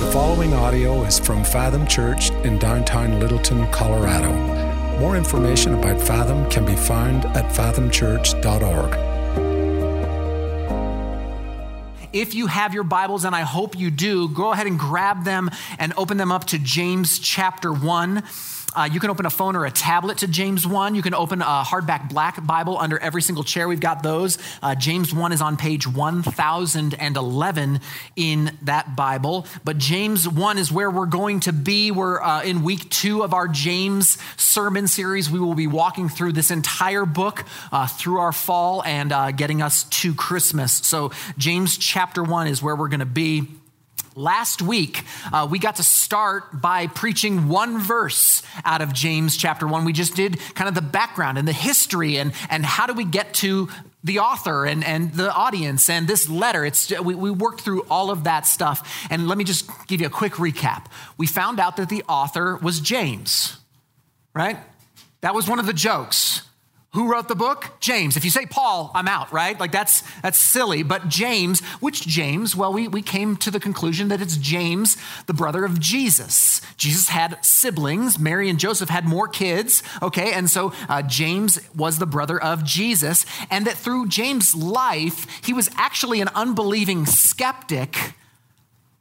The following audio is from Fathom Church in downtown Littleton, Colorado. More information about Fathom can be found at fathomchurch.org. If you have your Bibles, and I hope you do, go ahead and grab them and open them up to James chapter 1. Uh, you can open a phone or a tablet to James 1. You can open a hardback black Bible under every single chair. We've got those. Uh, James 1 is on page 1011 in that Bible. But James 1 is where we're going to be. We're uh, in week two of our James sermon series. We will be walking through this entire book uh, through our fall and uh, getting us to Christmas. So, James chapter 1 is where we're going to be. Last week, uh, we got to start by preaching one verse out of James chapter one. We just did kind of the background and the history and, and how do we get to the author and, and the audience and this letter. It's, we, we worked through all of that stuff. And let me just give you a quick recap. We found out that the author was James, right? That was one of the jokes. Who wrote the book? James. If you say Paul, I'm out, right? Like that's that's silly. But James, which James? Well, we, we came to the conclusion that it's James, the brother of Jesus. Jesus had siblings. Mary and Joseph had more kids, okay? And so uh, James was the brother of Jesus. And that through James' life, he was actually an unbelieving skeptic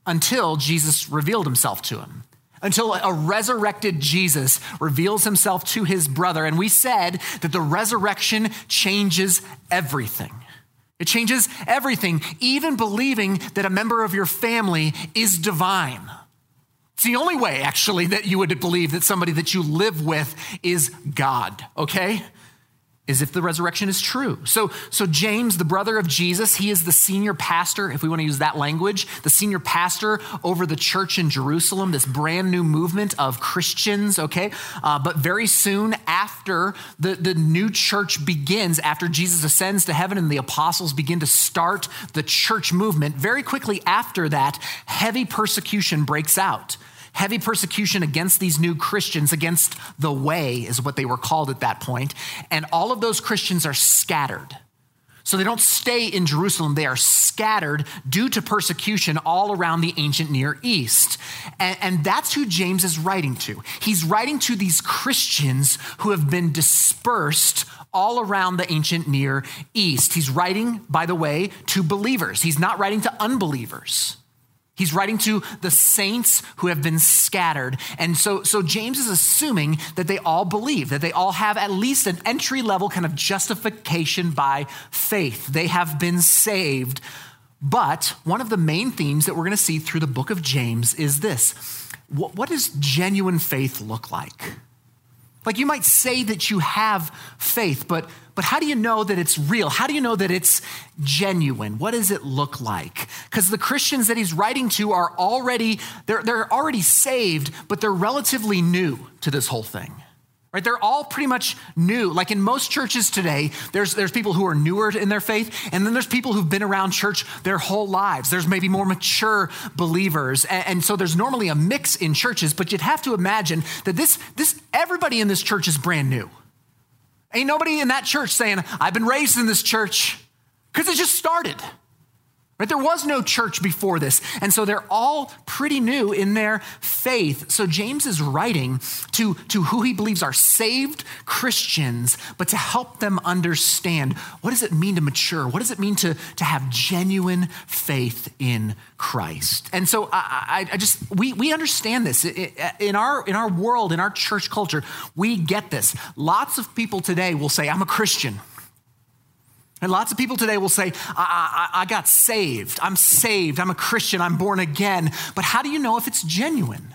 until Jesus revealed himself to him until a resurrected Jesus reveals himself to his brother. And we said that the resurrection changes everything. It changes everything, even believing that a member of your family is divine. It's the only way, actually, that you would believe that somebody that you live with is God, okay? Is if the resurrection is true. So, so James, the brother of Jesus, he is the senior pastor, if we want to use that language, the senior pastor over the church in Jerusalem, this brand new movement of Christians, okay? Uh, but very soon after the, the new church begins, after Jesus ascends to heaven and the apostles begin to start the church movement, very quickly after that, heavy persecution breaks out heavy persecution against these new Christians, against the way, is what they were called at that point. And all of those Christians are scattered. So they don't stay in Jerusalem, they are scattered due to persecution all around the ancient Near East. And, and, that's who James is writing to. He's writing to these Christians who have been dispersed all around the ancient Near East. He's writing, by the way, to believers, he's not writing to unbelievers. He's writing to the saints who have been scattered. And so, so James is assuming that they all believe, that they all have at least an entry level kind of justification by faith. They have been saved. But one of the main themes that we're going to see through the book of James is this what, what does genuine faith look like? Like you might say that you have faith, but, but how do you know that it's real? How do you know that it's genuine? What does it look like? Because the Christians that he's writing to are already, they're, they're already saved, but they're relatively new to this whole thing right? They're all pretty much new. Like in most churches today there's, there's people who are newer in their faith and then there's people who've been around church their whole lives. There's maybe more mature believers. And, and so there's normally a mix in churches but you'd have to imagine that this this everybody in this church is brand new. Ain't nobody in that church saying i've been raised in this church because it just started Right? There was no church before this. And so they're all pretty new in their faith. So James is writing to, to who he believes are saved Christians, but to help them understand what does it mean to mature? What does it mean to, to have genuine faith in Christ? And so I, I, I just, we, we understand this. In our, in our world, in our church culture, we get this. Lots of people today will say, I'm a Christian. And lots of people today will say, I, I, I, got saved. I'm saved. I'm a Christian. I'm born again. But how do you know if it's genuine?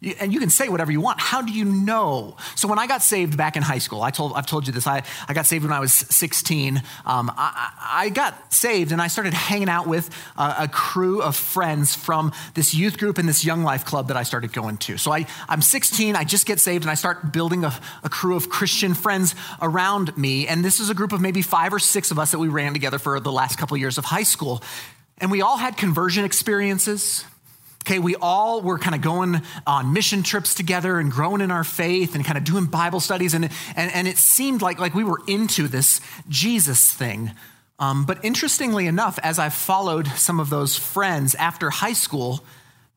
And you can say whatever you want. How do you know? So when I got saved back in high school, I told, I've told you this, I, I got saved when I was 16. Um, I, I, got saved and I started hanging out with a, a, crew of friends from this youth group and this young life club that I started going to. So I, I'm 16, I just get saved and I start building a, a crew of Christian friends around me. And this is a group of maybe five or six of us that we ran together for the last couple years of high school. And we all had conversion experiences. Okay, we all were kind of going on mission trips together and growing in our faith and kind of doing Bible studies. And, and, and it seemed like, like we were into this Jesus thing. Um, but interestingly enough, as I followed some of those friends after high school,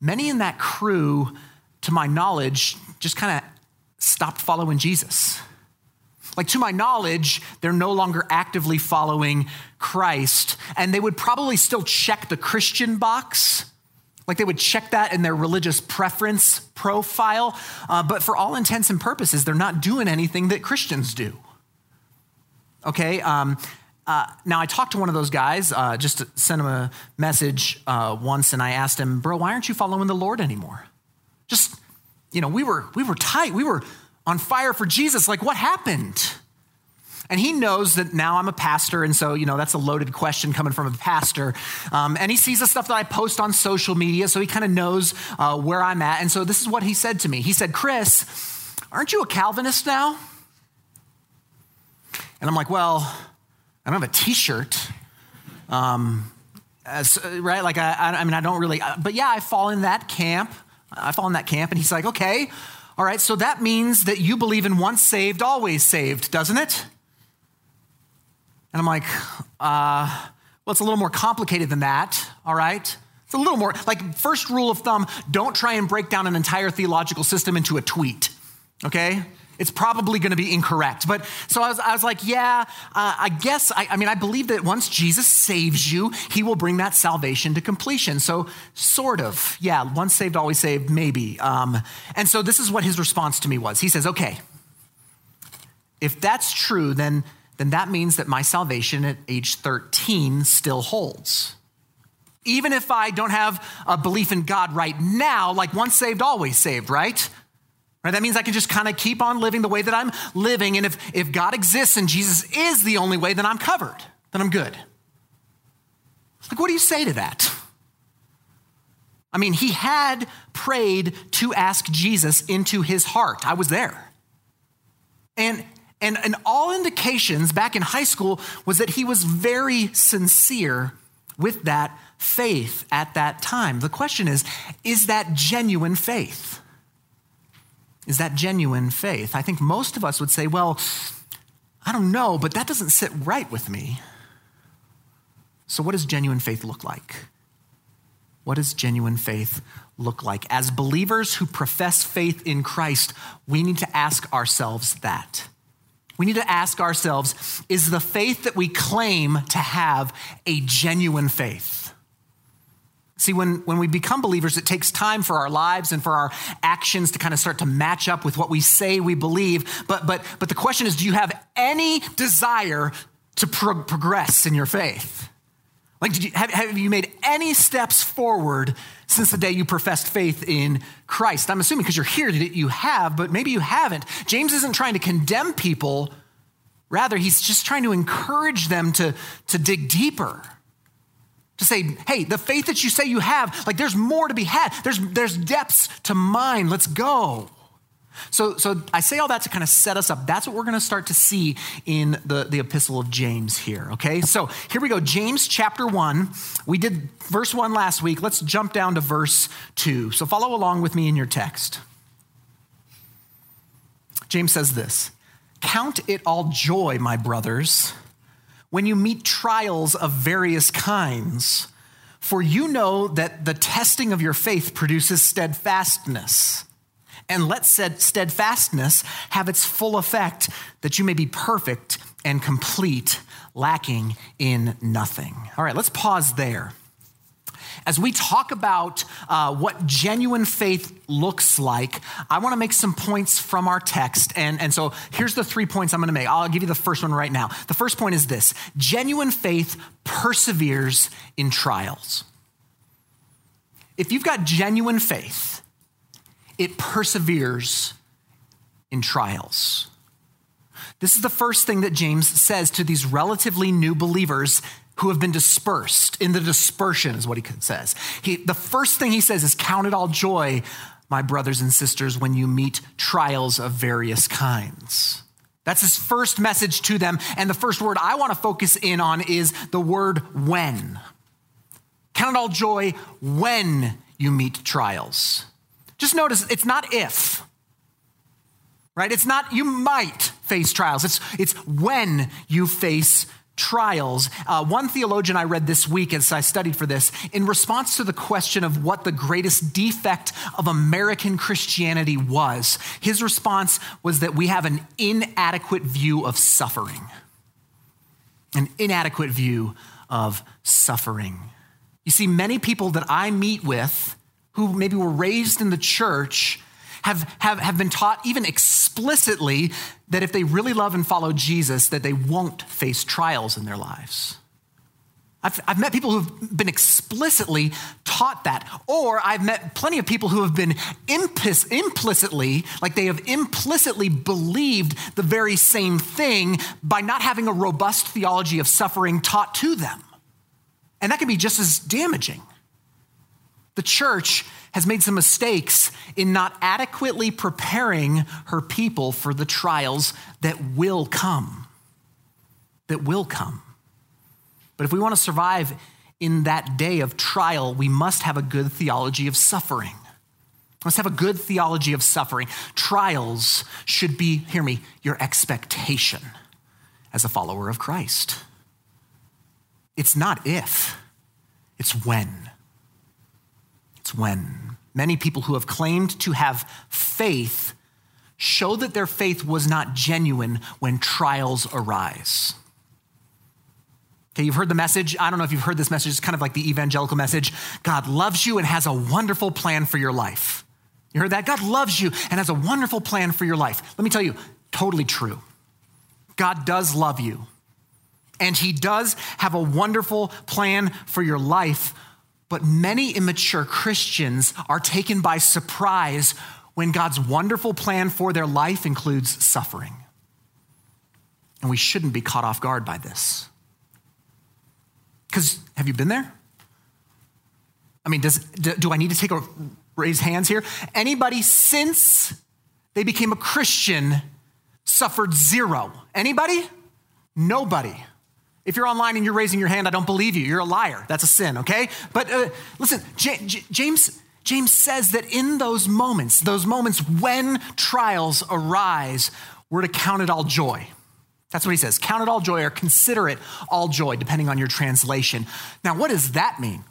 many in that crew, to my knowledge, just kind of stopped following Jesus. Like, to my knowledge, they're no longer actively following Christ, and they would probably still check the Christian box. Like, they would check that in their religious preference profile, uh, but for all intents and purposes, they're not doing anything that Christians do. Okay? Um, uh, now, I talked to one of those guys, uh, just to send him a message uh, once, and I asked him, Bro, why aren't you following the Lord anymore? Just, you know, we were, we were tight. We were on fire for Jesus. Like, what happened? And he knows that now I'm a pastor, and so, you know, that's a loaded question coming from a pastor. Um, and he sees the stuff that I post on social media, so he kind of knows uh, where I'm at. And so this is what he said to me He said, Chris, aren't you a Calvinist now? And I'm like, well, I don't have a t shirt. Um, as, right? Like, I, I mean, I don't really, but yeah, I fall in that camp. I fall in that camp. And he's like, okay, all right, so that means that you believe in once saved, always saved, doesn't it? And I'm like, uh, well, it's a little more complicated than that, all right? It's a little more, like, first rule of thumb don't try and break down an entire theological system into a tweet, okay? it's probably going to be incorrect. But so I was, I was like, yeah, uh, I guess, I, I mean, I believe that once Jesus saves you, he will bring that salvation to completion. So, sort of, yeah, once saved, always saved, maybe. Um, and so this is what his response to me was. He says, okay, if that's true, then, then that means that my salvation at age 13 still holds. Even if I don't have a belief in God right now, like once saved, always saved, right? Right? That means I can just kind of keep on living the way that I'm living. And if, if God exists and Jesus is the only way, then I'm covered, then I'm good. Like, what do you say to that? I mean, he had prayed to ask Jesus into his heart. I was there. And, and, and all indications back in high school was that he was very sincere with that faith at that time. The question is is that genuine faith? Is that genuine faith? I think most of us would say, well, I don't know, but that doesn't sit right with me. So, what does genuine faith look like? What does genuine faith look like? As believers who profess faith in Christ, we need to ask ourselves that. We need to ask ourselves is the faith that we claim to have a genuine faith? See, when, when we become believers, it takes time for our lives and for our actions to kind of start to match up with what we say we believe. But, but, but the question is do you have any desire to pro- progress in your faith? Like, did you, have, have you made any steps forward since the day you professed faith in Christ? I'm assuming because you're here that you have, but maybe you haven't. James isn't trying to condemn people, rather, he's just trying to encourage them to, to dig deeper to say, hey, the faith that you say you have, like there's more to be had. There's, there's depths to mine. Let's go. So, so I say all that to kind of set us up. That's what we're going to start to see in the, the epistle of James here, okay? So here we go. James chapter 1. We did verse 1 last week. Let's jump down to verse 2. So follow along with me in your text. James says this Count it all joy, my brothers when you meet trials of various kinds, for you know that the testing of your faith produces steadfastness. And let steadfastness have its full effect, that you may be perfect and complete, lacking in nothing. All right, let's pause there as we talk about uh, what genuine faith looks like, I want to make some points from our text. And, and so here's the three points I'm going to make. I'll give you the first one right now. The first point is this genuine faith perseveres in trials. If you've got genuine faith, it perseveres in trials. This is the first thing that James says to these relatively new believers who have been dispersed. In the dispersion, is what he says. He, the first thing he says is, Count it all joy, my brothers and sisters, when you meet trials of various kinds. That's his first message to them. And the first word I want to focus in on is the word when. Count it all joy when you meet trials. Just notice it's not if, right? It's not you might face trials, it's, it's when you face trials. Uh, one theologian I read this week as I studied for this, in response to the question of what the greatest defect of American Christianity was, his response was that we have an inadequate view of suffering. An inadequate view of suffering. You see, many people that I meet with who maybe were raised in the church have, have, have been taught even explicitly that if they really love and follow Jesus, that they won't face trials in their lives. I've, I've met people who've been explicitly taught that, or I've met plenty of people who have been implicitly, like they have implicitly believed the very same thing by not having a robust theology of suffering taught to them. And that can be just as damaging. The church has made some mistakes in not adequately preparing her people for the trials that will come. That will come. But if we want to survive in that day of trial, we must have a good theology of suffering. Let's have a good theology of suffering. Trials should be, hear me, your expectation as a follower of Christ. It's not if, it's when when many people who have claimed to have faith show that their faith was not genuine when trials arise. Okay, you've heard the message. I don't know if you've heard this message. It's kind of like the evangelical message God loves you and has a wonderful plan for your life. You heard that? God loves you and has a wonderful plan for your life. Let me tell you, totally true. God does love you, and He does have a wonderful plan for your life, but many immature Christians are taken by surprise when God's wonderful plan for their life includes suffering. And we shouldn't be caught off guard by this. Because have you been there? I mean, does, do, do I need to take a raise hands here? Anybody since they became a Christian suffered zero? Anybody? Nobody. If you're online and you're raising your hand, I don't believe you. You're a liar. That's a sin, okay? But uh, listen, J- J- James, James says that in those moments, those moments when trials arise, we're to count it all joy. That's what he says. Count it all joy or consider it all joy, depending on your translation. Now, what does that mean?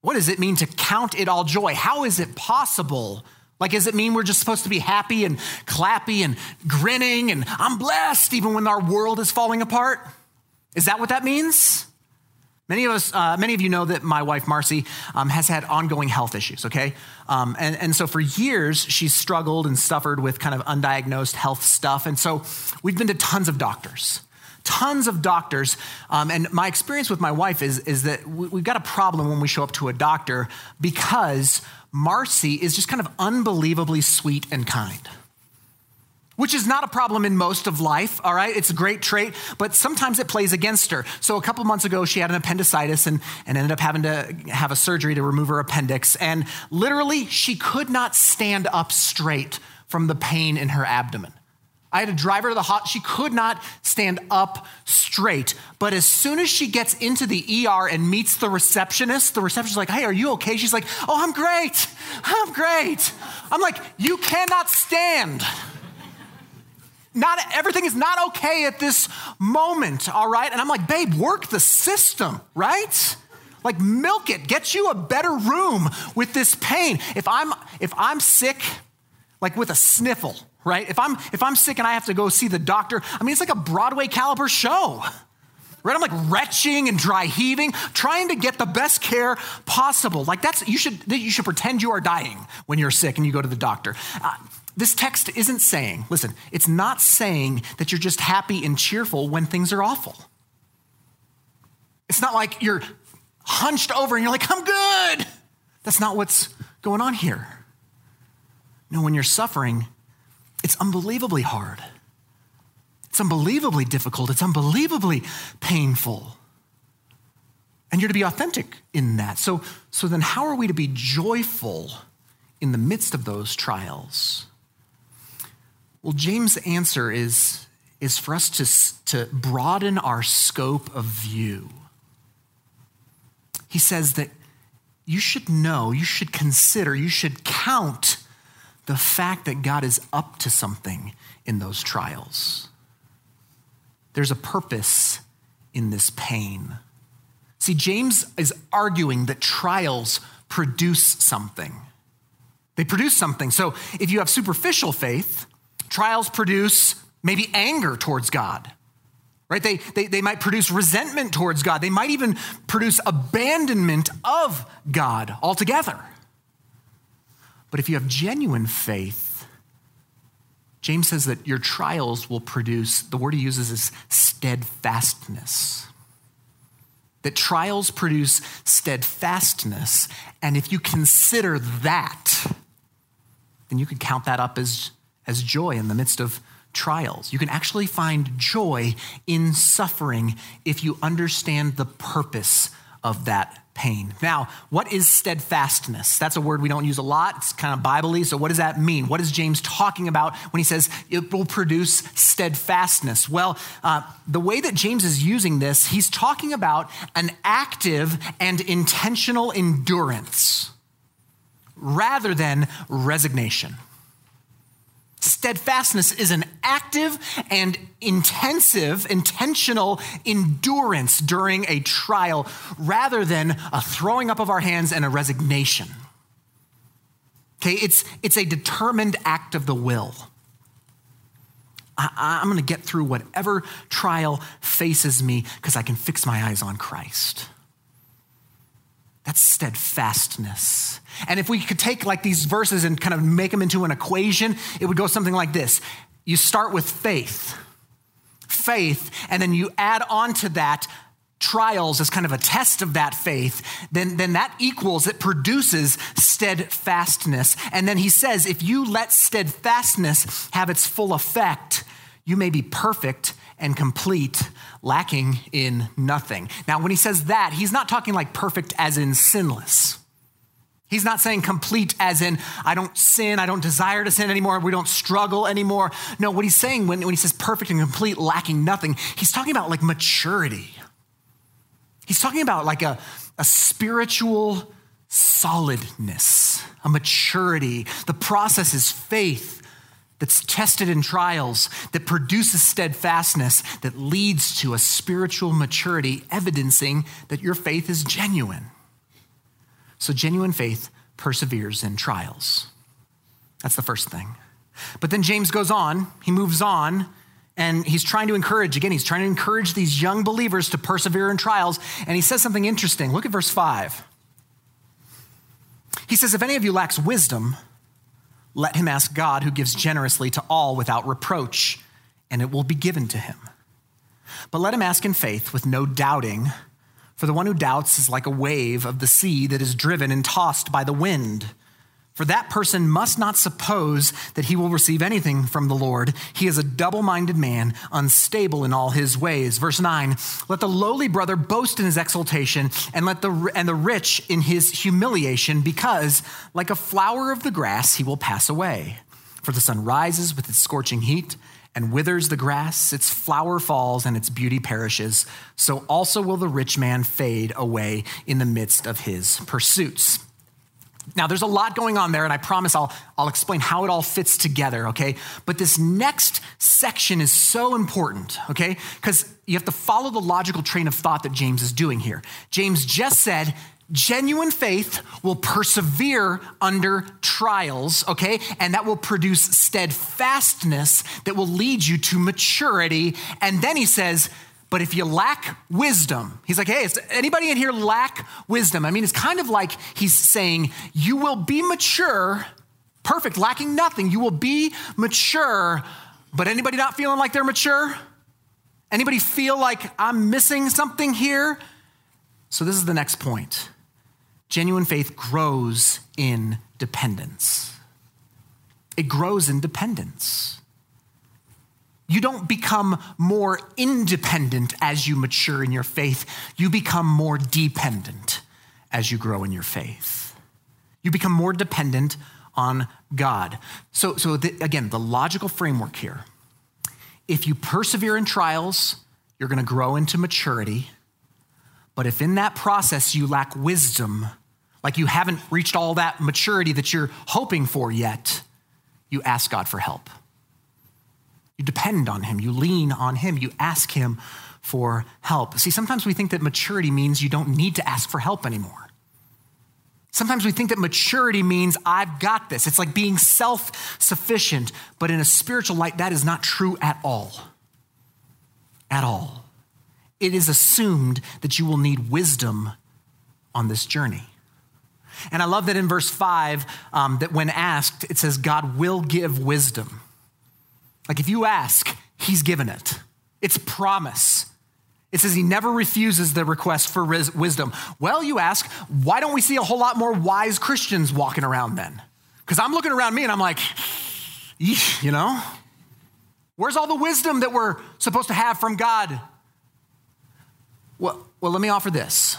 What does it mean to count it all joy? How is it possible like, does it mean we're just supposed to be happy and clappy and grinning and I'm blessed even when our world is falling apart? Is that what that means? Many of us, uh, many of you know that my wife Marcy um, has had ongoing health issues. Okay, um, and and so for years she's struggled and suffered with kind of undiagnosed health stuff, and so we've been to tons of doctors tons of doctors. Um, and my experience with my wife is, is that we've got a problem when we show up to a doctor because Marcy is just kind of unbelievably sweet and kind. Which is not a problem in most of life, all right? It's a great trait, but sometimes it plays against her. So, a couple months ago, she had an appendicitis and, and ended up having to have a surgery to remove her appendix. And literally, she could not stand up straight from the pain in her abdomen. I had to drive her to the hot. She could not stand up straight. But as soon as she gets into the ER and meets the receptionist, the receptionist's like, "Hey, are you okay?" She's like, "Oh, I'm great. I'm great." I'm like, "You cannot stand." Not everything is not okay at this moment, all right? And I'm like, "Babe, work the system, right?" Like milk it, get you a better room with this pain. If I'm if I'm sick, like with a sniffle, right? If I'm if I'm sick and I have to go see the doctor, I mean it's like a Broadway caliber show. Right? I'm like retching and dry heaving, trying to get the best care possible. Like that's you should you should pretend you are dying when you're sick and you go to the doctor. Uh, this text isn't saying, listen, it's not saying that you're just happy and cheerful when things are awful. It's not like you're hunched over and you're like, I'm good. That's not what's going on here. No, when you're suffering, it's unbelievably hard. It's unbelievably difficult. It's unbelievably painful. And you're to be authentic in that. So, so then, how are we to be joyful in the midst of those trials? Well, James' answer is, is for us to, to broaden our scope of view. He says that you should know, you should consider, you should count the fact that God is up to something in those trials. there's a purpose in this pain. See, James is arguing that trials produce something. They produce something. So if you have superficial faith, trials produce maybe anger towards God. Right? They, they, they might produce resentment towards God. They might even produce abandonment of God altogether. But if you have genuine faith, James says that your trials will produce, the word he uses is steadfastness. That trials produce steadfastness. And if you consider that, then you can count that up as, as joy in the midst of trials. You can actually find joy in suffering if you understand the purpose of that pain. Now, what is steadfastness? That's a word we don't use a lot. It's kind of Bible so what does that mean? What is James talking about when he says it will produce steadfastness? Well, uh, the way that James is using this, he's talking about an active and intentional endurance rather than resignation. Steadfastness is an active and intensive, intentional endurance during a trial rather than a throwing up of our hands and a resignation. Okay, it's, it's a determined act of the will. I, am going to get through whatever trial faces me because I can fix my eyes on Christ. That's steadfastness. And if we could take like these verses and kind of make them into an equation, it would go something like this. You start with faith, faith, and then you add on to that trials as kind of a test of that faith, then, then that equals, it produces steadfastness. And then he says, if you let steadfastness have its full effect, you may be perfect and complete, lacking in nothing. Now, when he says that, he's not talking like perfect as in sinless. He's not saying complete as in, I don't sin, I don't desire to sin anymore, we don't struggle anymore. No, what he's saying when, when he says perfect and complete, lacking nothing, he's talking about like maturity. He's talking about like a, a spiritual solidness, a maturity. The process is faith that's tested in trials, that produces steadfastness, that leads to a spiritual maturity, evidencing that your faith is genuine. So, genuine faith perseveres in trials. That's the first thing. But then James goes on, he moves on, and he's trying to encourage, again, he's trying to encourage these young believers to persevere in trials. And he says something interesting. Look at verse 5. He says, If any of you lacks wisdom, let him ask God, who gives generously to all without reproach, and it will be given to him. But let him ask in faith with no doubting, for the one who doubts is like a wave of the sea that is driven and tossed by the wind. For that person must not suppose that he will receive anything from the Lord. He is a double minded man, unstable in all his ways. Verse 9 Let the lowly brother boast in his exaltation, and let the, and the rich in his humiliation, because like a flower of the grass, he will pass away. For the sun rises with its scorching heat and withers the grass, its flower falls, and its beauty perishes. So also will the rich man fade away in the midst of his pursuits. Now, there's a lot going on there, and I promise I'll, I'll explain how it all fits together, okay? But this next section is so important, okay? Because you have to follow the logical train of thought that James is doing here. James just said, genuine faith will persevere under trials, okay? And that will produce steadfastness that will lead you to maturity. And then he says, but if you lack wisdom, he's like, hey, is anybody in here lack wisdom? I mean, it's kind of like he's saying, you will be mature, perfect, lacking nothing. You will be mature, but anybody not feeling like they're mature? Anybody feel like I'm missing something here? So this is the next point. Genuine faith grows in dependence. It grows in dependence. You don't become more independent as you mature in your faith. You become more dependent as you grow in your faith. You become more dependent on God. So, so the, again, the logical framework here if you persevere in trials, you're going to grow into maturity. But if in that process you lack wisdom, like you haven't reached all that maturity that you're hoping for yet, you ask God for help. You depend on Him, you lean on Him, you ask Him for help. See, sometimes we think that maturity means you don't need to ask for help anymore. Sometimes we think that maturity means I've got this. It's like being self sufficient, but in a spiritual light, that is not true at all. At all. It is assumed that you will need wisdom on this journey. And I love that in verse 5, um, that when asked, it says, God will give wisdom. Like if you ask, he's given it. It's promise. It says he never refuses the request for wisdom. Well, you ask, why don't we see a whole lot more wise Christians walking around then? Because I'm looking around me and I'm like, you know, where's all the wisdom that we're supposed to have from God? Well, well, let me offer this.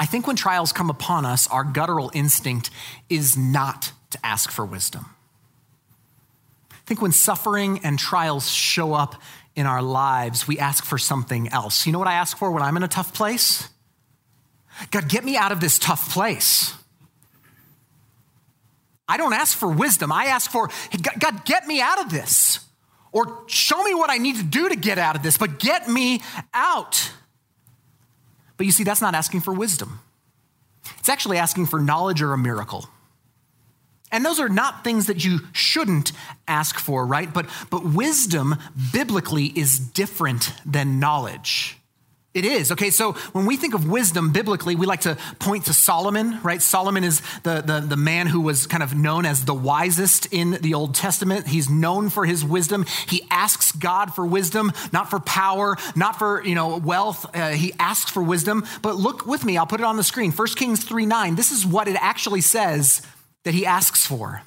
I think when trials come upon us, our guttural instinct is not to ask for wisdom. I think when suffering and trials show up in our lives, we ask for something else. You know what I ask for when I'm in a tough place? God, get me out of this tough place. I don't ask for wisdom. I ask for, God, get me out of this. Or show me what I need to do to get out of this, but get me out. But you see, that's not asking for wisdom. It's actually asking for knowledge or a miracle. And those are not things that you shouldn't ask for, right? But, but wisdom biblically is different than knowledge. It is. Okay, so when we think of wisdom biblically, we like to point to Solomon, right? Solomon is the, the, the man who was kind of known as the wisest in the Old Testament. He's known for his wisdom. He asks God for wisdom, not for power, not for, you know, wealth. Uh, he asks for wisdom. But look with me, I'll put it on the screen. 1 Kings 3 9. This is what it actually says that he asks for.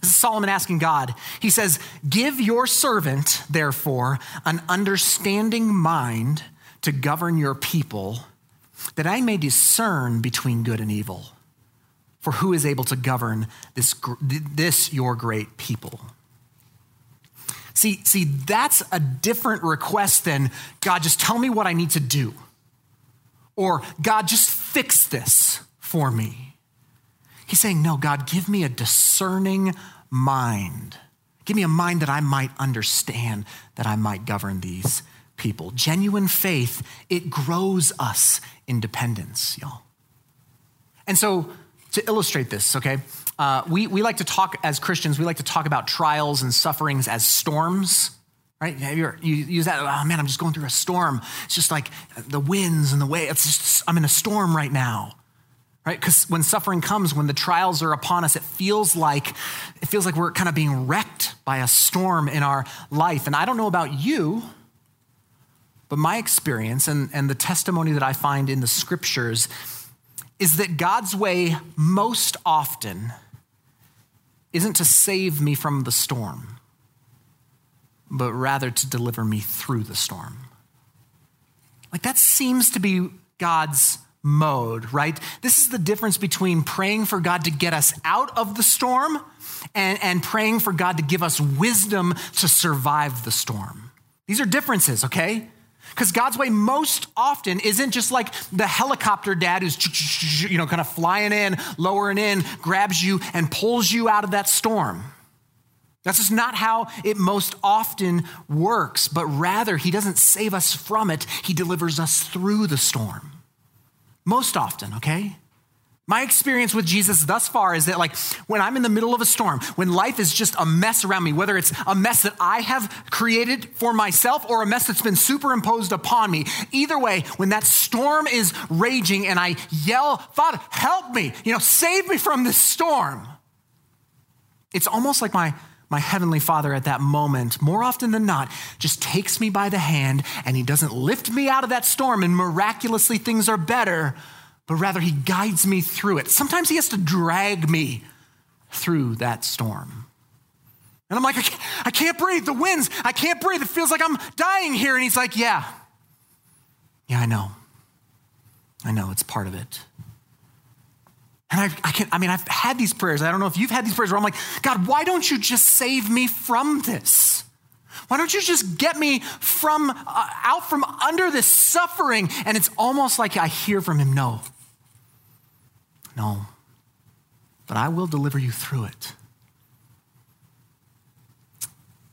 This is Solomon asking God. He says, Give your servant, therefore, an understanding mind to govern your people, that I may discern between good and evil. For who is able to govern this, this your great people? See, see, that's a different request than God, just tell me what I need to do. Or God, just fix this for me. He's saying, No, God, give me a discerning mind. Give me a mind that I might understand, that I might govern these people. Genuine faith, it grows us in dependence, y'all. And so, to illustrate this, okay, uh, we, we like to talk as Christians, we like to talk about trials and sufferings as storms right? you use that, oh man, I'm just going through a storm. It's just like the winds and the way, it's just, I'm in a storm right now right because when suffering comes when the trials are upon us it feels like it feels like we're kind of being wrecked by a storm in our life and i don't know about you but my experience and, and the testimony that i find in the scriptures is that god's way most often isn't to save me from the storm but rather to deliver me through the storm like that seems to be god's mode, right? This is the difference between praying for God to get us out of the storm and, and praying for God to give us wisdom to survive the storm. These are differences, okay? Because God's way most often isn't just like the helicopter dad who's, you know, kind of flying in, lowering in, grabs you and pulls you out of that storm. That's just not how it most often works, but rather, He doesn't save us from it, He delivers us through the storm. Most often, okay? My experience with Jesus thus far is that, like, when I'm in the middle of a storm, when life is just a mess around me, whether it's a mess that I have created for myself or a mess that's been superimposed upon me, either way, when that storm is raging and I yell, Father, help me, you know, save me from this storm, it's almost like my my heavenly father at that moment, more often than not, just takes me by the hand and he doesn't lift me out of that storm and miraculously things are better, but rather he guides me through it. Sometimes he has to drag me through that storm. And I'm like, I can't, I can't breathe. The winds, I can't breathe. It feels like I'm dying here. And he's like, Yeah, yeah, I know. I know, it's part of it. And I, I, can, I mean, I've had these prayers. I don't know if you've had these prayers where I'm like, God, why don't you just save me from this? Why don't you just get me from uh, out from under this suffering? And it's almost like I hear from him, no, no, but I will deliver you through it.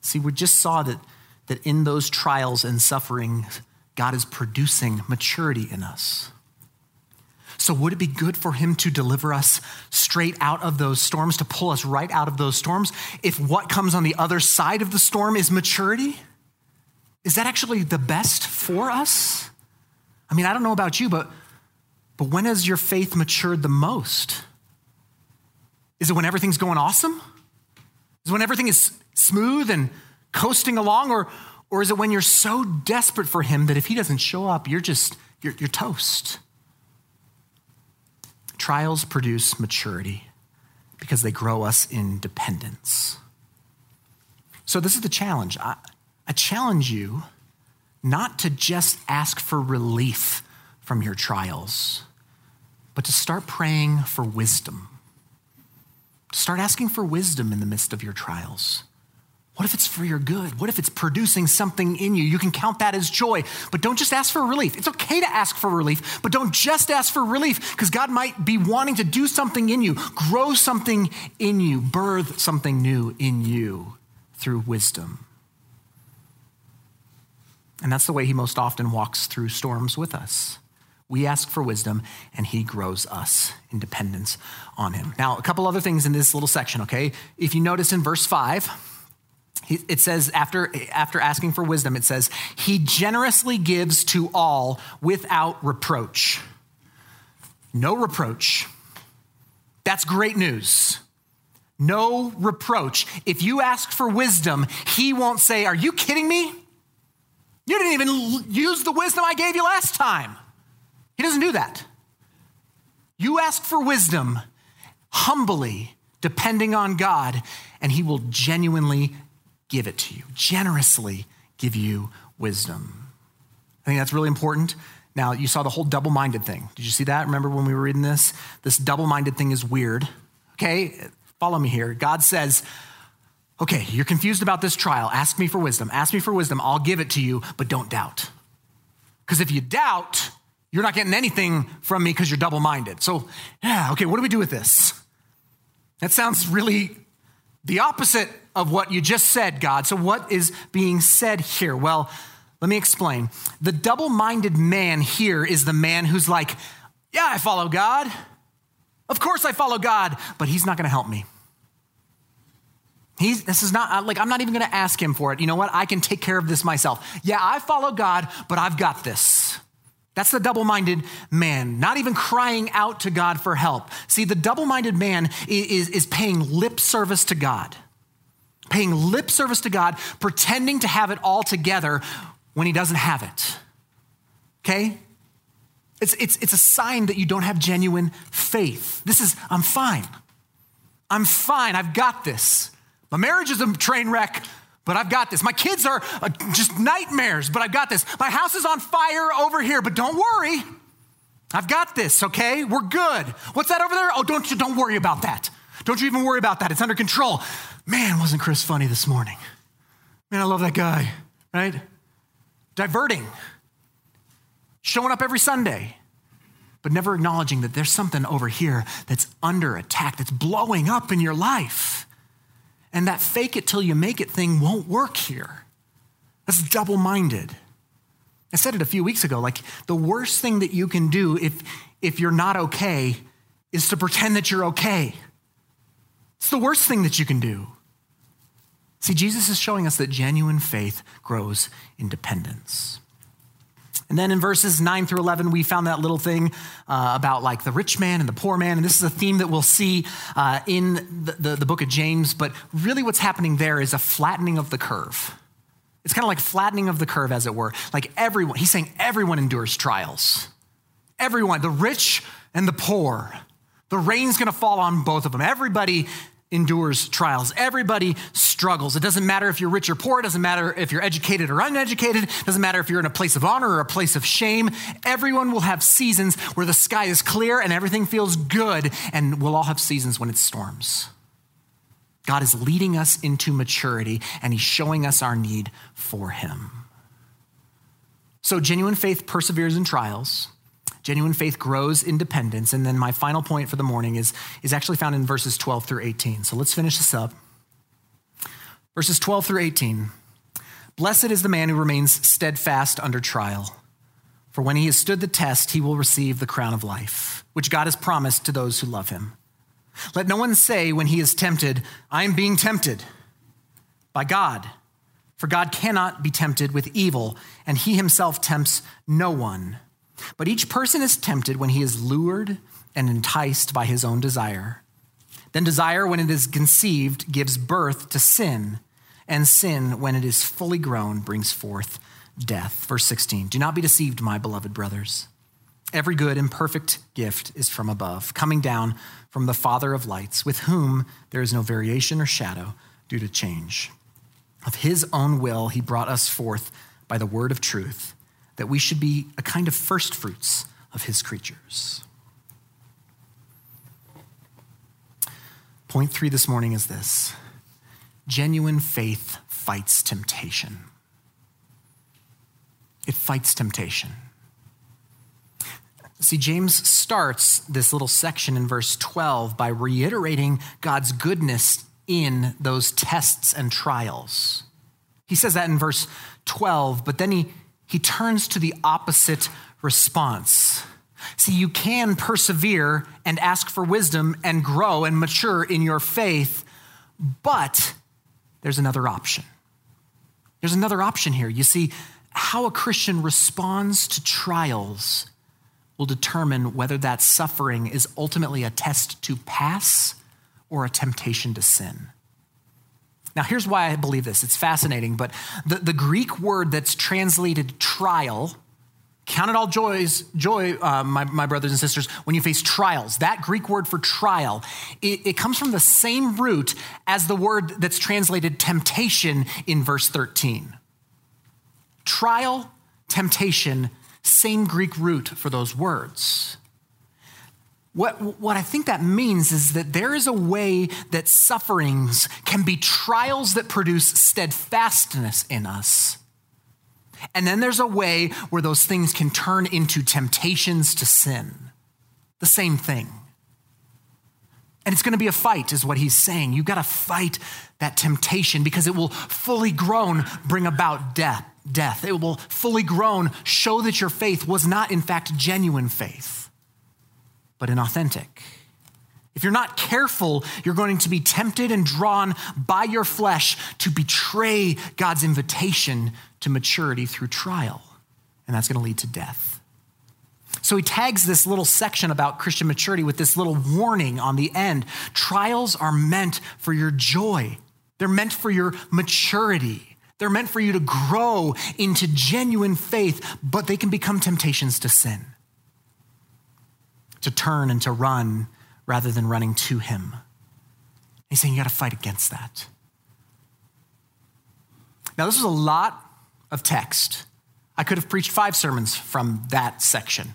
See, we just saw that, that in those trials and suffering, God is producing maturity in us. So, would it be good for him to deliver us straight out of those storms, to pull us right out of those storms, if what comes on the other side of the storm is maturity? Is that actually the best for us? I mean, I don't know about you, but, but when has your faith matured the most? Is it when everything's going awesome? Is when everything is smooth and coasting along? Or, or is it when you're so desperate for him that if he doesn't show up, you're just, you're, you're toast? Trials produce maturity because they grow us in dependence. So, this is the challenge. I, I challenge you not to just ask for relief from your trials, but to start praying for wisdom. Start asking for wisdom in the midst of your trials. What if it's for your good? What if it's producing something in you? You can count that as joy, but don't just ask for relief. It's okay to ask for relief, but don't just ask for relief because God might be wanting to do something in you, grow something in you, birth something new in you through wisdom. And that's the way He most often walks through storms with us. We ask for wisdom, and He grows us in dependence on Him. Now, a couple other things in this little section, okay? If you notice in verse 5, it says, after, after asking for wisdom, it says, He generously gives to all without reproach. No reproach. That's great news. No reproach. If you ask for wisdom, He won't say, Are you kidding me? You didn't even use the wisdom I gave you last time. He doesn't do that. You ask for wisdom humbly, depending on God, and He will genuinely give it to you, generously give you wisdom. I think that's really important. Now, you saw the whole double minded thing. Did you see that? Remember when we were reading this? This double minded thing is weird. Okay, follow me here. God says, Okay, you're confused about this trial. Ask me for wisdom. Ask me for wisdom. I'll give it to you, but don't doubt. Because if you doubt, you're not getting anything from me because you're double minded. So, yeah, okay, what do we do with this? That sounds really the opposite of what you just said, God. So, what is being said here? Well, let me explain. The double minded man here is the man who's like, Yeah, I follow God. Of course I follow God, but he's not going to help me. He's, this is not like, I'm not even going to ask him for it. You know what? I can take care of this myself. Yeah, I follow God, but I've got this. That's the double minded man, not even crying out to God for help. See, the double minded man is, is paying lip service to God, paying lip service to God, pretending to have it all together when he doesn't have it. Okay? It's, it's, it's a sign that you don't have genuine faith. This is, I'm fine. I'm fine. I've got this. My marriage is a train wreck but I've got this. My kids are uh, just nightmares, but I've got this. My house is on fire over here, but don't worry. I've got this, okay? We're good. What's that over there? Oh, don't you don't worry about that. Don't you even worry about that. It's under control. Man, wasn't Chris funny this morning? Man, I love that guy, right? Diverting. Showing up every Sunday, but never acknowledging that there's something over here that's under attack, that's blowing up in your life. And that fake it till you make it thing won't work here. That's double minded. I said it a few weeks ago like the worst thing that you can do if, if you're not okay is to pretend that you're okay. It's the worst thing that you can do. See, Jesus is showing us that genuine faith grows in dependence. And then in verses 9 through 11, we found that little thing uh, about like the rich man and the poor man. And this is a theme that we'll see uh, in the, the, the book of James. But really, what's happening there is a flattening of the curve. It's kind of like flattening of the curve, as it were. Like everyone, he's saying everyone endures trials. Everyone, the rich and the poor. The rain's gonna fall on both of them. Everybody endures trials. Everybody struggles. It doesn't matter if you're rich or poor. It doesn't matter if you're educated or uneducated. It doesn't matter if you're in a place of honor or a place of shame. Everyone will have seasons where the sky is clear and everything feels good, and we'll all have seasons when it storms. God is leading us into maturity, and He's showing us our need for Him. So, genuine faith perseveres in trials. Genuine faith grows in dependence. And then my final point for the morning is, is actually found in verses 12 through 18. So let's finish this up. Verses 12 through 18. Blessed is the man who remains steadfast under trial, for when he has stood the test, he will receive the crown of life, which God has promised to those who love him. Let no one say when he is tempted, I am being tempted by God. For God cannot be tempted with evil, and he himself tempts no one. But each person is tempted when he is lured and enticed by his own desire. Then desire, when it is conceived, gives birth to sin, and sin, when it is fully grown, brings forth death. Verse 16 Do not be deceived, my beloved brothers. Every good and perfect gift is from above, coming down from the Father of lights, with whom there is no variation or shadow due to change. Of his own will, he brought us forth by the word of truth, that we should be a kind of first fruits of his creatures. Point three this morning is this genuine faith fights temptation. It fights temptation. See, James starts this little section in verse 12 by reiterating God's goodness in those tests and trials. He says that in verse 12, but then he, he turns to the opposite response. See, you can persevere and ask for wisdom and grow and mature in your faith, but there's another option. There's another option here. You see, how a Christian responds to trials will determine whether that suffering is ultimately a test to pass or a temptation to sin. Now, here's why I believe this. It's fascinating, but the, the Greek word that's translated trial, count it all joys, joy, uh, my, my brothers and sisters, when you face trials. That Greek word for trial, it, it comes from the same root as the word that's translated temptation in verse 13. Trial, temptation, same Greek root for those words. What, what I think that means is that there is a way that sufferings can be trials that produce steadfastness in us. And then there's a way where those things can turn into temptations to sin. The same thing. And it's going to be a fight, is what he's saying. You've got to fight that temptation because it will fully grown bring about death. Death. It will fully grown show that your faith was not, in fact, genuine faith but inauthentic. If you're not careful, you're going to be tempted and drawn by your flesh to betray God's invitation to maturity through trial. And that's going to lead to death. So he tags this little section about Christian maturity with this little warning on the end. Trials are meant for your joy, they're meant for your maturity. They're meant for you to grow into genuine faith, but they can become temptations to sin to turn and to run rather than running to him. He's saying you got to fight against that. Now, this was a lot of text. I could have preached five sermons from that section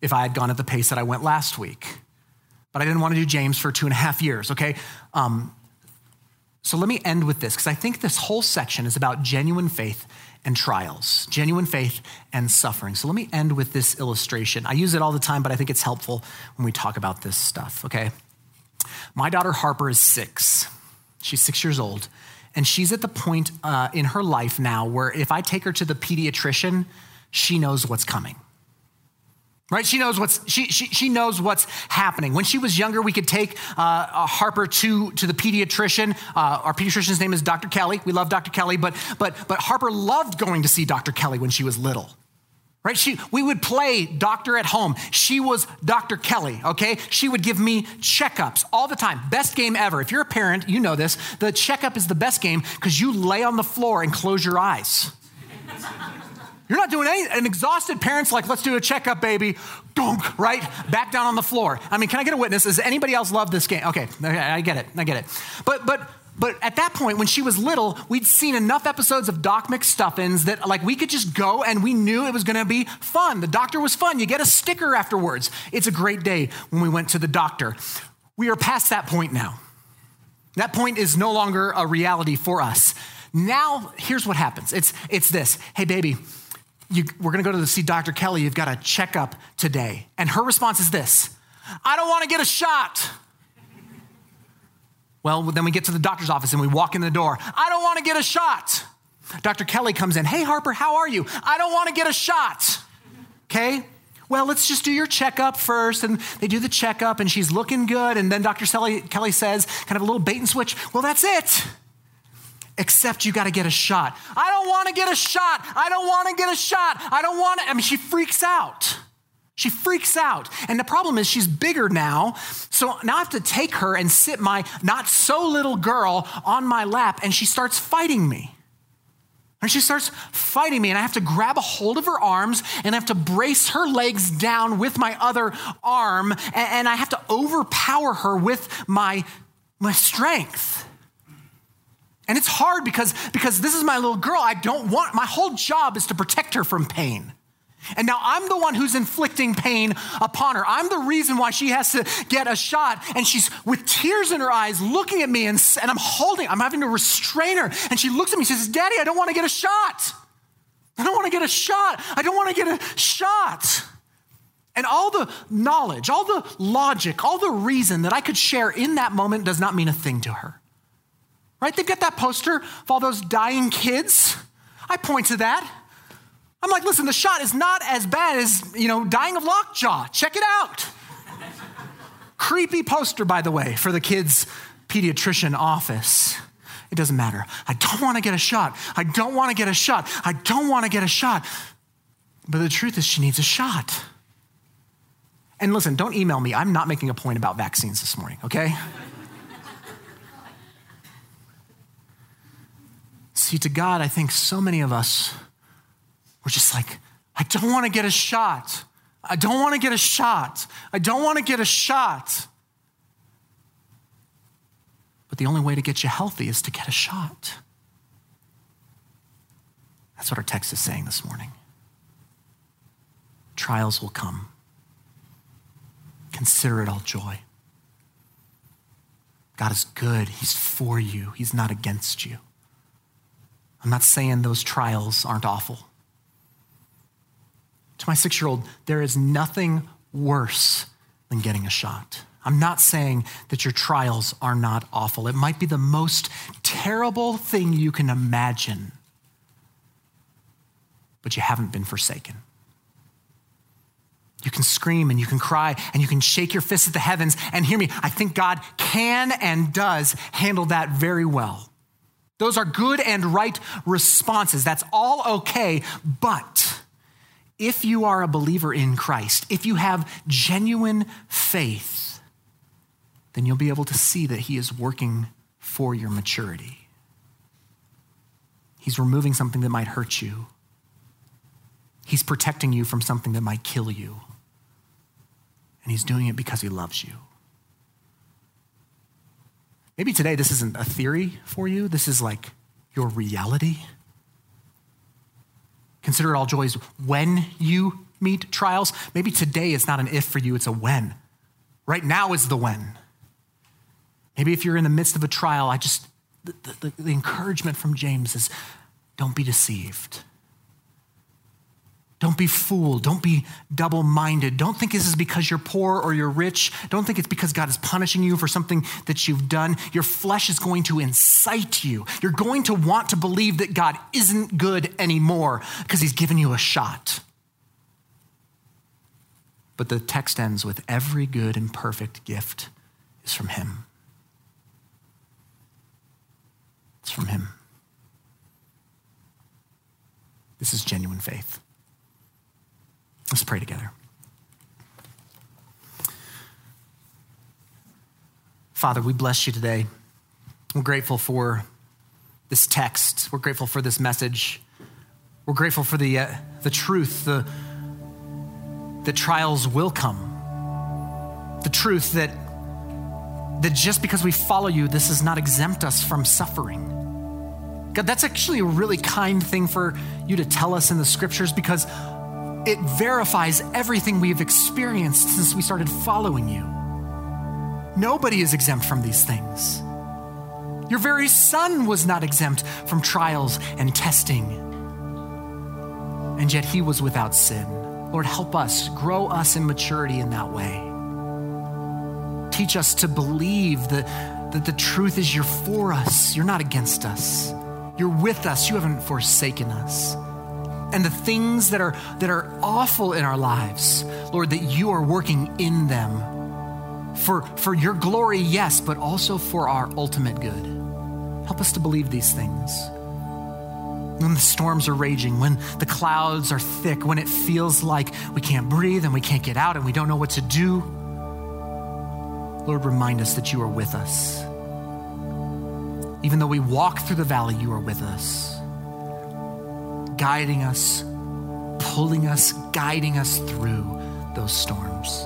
if I had gone at the pace that I went last week. But I didn't want to do James for two and a half years, okay? Um, so let me end with this because I think this whole section is about genuine faith and trials, genuine faith and suffering. So let me end with this illustration. I use it all the time, but I think it's helpful when we talk about this stuff, okay? My daughter Harper is six. She's six years old. And she's at the point uh, in her life now where if I take her to the pediatrician, she knows what's coming right? She knows what's she, she, she knows what's happening. When she was younger we could take uh, harper to, to the pediatrician. Uh, our pediatrician's name is dr kelly. We love dr kelly but but but harper loved going to see dr kelly when she was little. Right? She we would play doctor at home. She was dr kelly okay? She would give me checkups all the time. Best game ever. If you're a parent you know this. The checkup is the best game because you lay on the floor and close your eyes you're not doing anything. An exhausted parent's like, let's do a checkup, baby. Dunk, right? Back down on the floor. I mean, can I get a witness? Does anybody else love this game? Okay, I get it. I get it. But, but, but at that point, when she was little, we'd seen enough episodes of Doc McStuffins that like we could just go and we knew it was going to be fun. The doctor was fun. You get a sticker afterwards. It's a great day when we went to the doctor. We are past that point now. That point is no longer a reality for us. Now, here's what happens. It's it's this. Hey baby, you, we're going to go to see Dr. Kelly. You've got a checkup today. And her response is this I don't want to get a shot. Well, then we get to the doctor's office and we walk in the door. I don't want to get a shot. Dr. Kelly comes in. Hey, Harper, how are you? I don't want to get a shot. Okay? Well, let's just do your checkup first. And they do the checkup and she's looking good. And then Dr. Kelly says, kind of a little bait and switch, well, that's it. Except you got to get a shot. I don't want to get a shot. I don't want to get a shot. I don't want to. I mean, she freaks out. She freaks out. And the problem is she's bigger now. So now I have to take her and sit my not so little girl on my lap, and she starts fighting me. And she starts fighting me, and I have to grab a hold of her arms and I have to brace her legs down with my other arm, and I have to overpower her with my, my strength. And it's hard because, because this is my little girl. I don't want, my whole job is to protect her from pain. And now I'm the one who's inflicting pain upon her. I'm the reason why she has to get a shot. And she's with tears in her eyes looking at me, and, and I'm holding, I'm having to restrain her. And she looks at me and says, Daddy, I don't want to get a shot. I don't want to get a shot. I don't want to get a shot. And all the knowledge, all the logic, all the reason that I could share in that moment does not mean a thing to her. Right? They've got that poster of all those dying kids. I point to that. I'm like, listen, the shot is not as bad as, you know, dying of lockjaw. Check it out. Creepy poster, by the way, for the kids' pediatrician office. It doesn't matter. I don't want to get a shot. I don't want to get a shot. I don't want to get a shot. But the truth is, she needs a shot. And listen, don't email me. I'm not making a point about vaccines this morning, okay? See, to God, I think so many of us we're just like, I don't want to get a shot. I don't want to get a shot. I don't want to get a shot. But the only way to get you healthy is to get a shot. That's what our text is saying this morning. Trials will come. Consider it all joy. God is good. He's for you, He's not against you. I'm not saying those trials aren't awful to my six year old, there is nothing worse than getting a shot. I'm not saying that your trials are not awful. It might be the most terrible thing you can imagine, but you haven't been forsaken. You can scream and you can cry and you can shake your fist at the heavens and hear me. I think God can and does handle that very well. Those are good and right responses. That's all okay, but if you are a believer in Christ, if you have genuine faith, then you'll be able to see that He is working for your maturity. He's removing something that might hurt you, He's protecting you from something that might kill you. And He's doing it because He loves you. Maybe today this isn't a theory for you, this is like your reality. Consider it all joys when you meet trials. Maybe today it's not an if for you, it's a when. Right now is the when. Maybe if you're in the midst of a trial, I just, the, the, the encouragement from James is don't be deceived. Don't be fooled. Don't be double minded. Don't think this is because you're poor or you're rich. Don't think it's because God is punishing you for something that you've done. Your flesh is going to incite you. You're going to want to believe that God isn't good anymore because he's given you a shot. But the text ends with every good and perfect gift is from him. It's from him. This is genuine faith. Let's pray together. Father, we bless you today. We're grateful for this text. We're grateful for this message. We're grateful for the, uh, the truth, the, the trials will come. The truth that, that just because we follow you, this does not exempt us from suffering. God, that's actually a really kind thing for you to tell us in the scriptures because it verifies everything we've experienced since we started following you. Nobody is exempt from these things. Your very son was not exempt from trials and testing. And yet he was without sin. Lord, help us, grow us in maturity in that way. Teach us to believe the, that the truth is you're for us, you're not against us. You're with us, you haven't forsaken us. And the things that are, that are awful in our lives, Lord, that you are working in them for, for your glory, yes, but also for our ultimate good. Help us to believe these things. When the storms are raging, when the clouds are thick, when it feels like we can't breathe and we can't get out and we don't know what to do, Lord, remind us that you are with us. Even though we walk through the valley, you are with us, guiding us, pulling us, guiding us through those storms.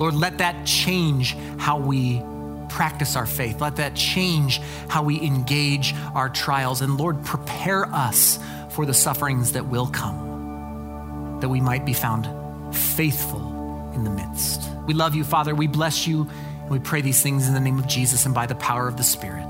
Lord, let that change how we practice our faith. Let that change how we engage our trials. And Lord, prepare us for the sufferings that will come, that we might be found faithful in the midst. We love you, Father. We bless you. And we pray these things in the name of Jesus and by the power of the Spirit.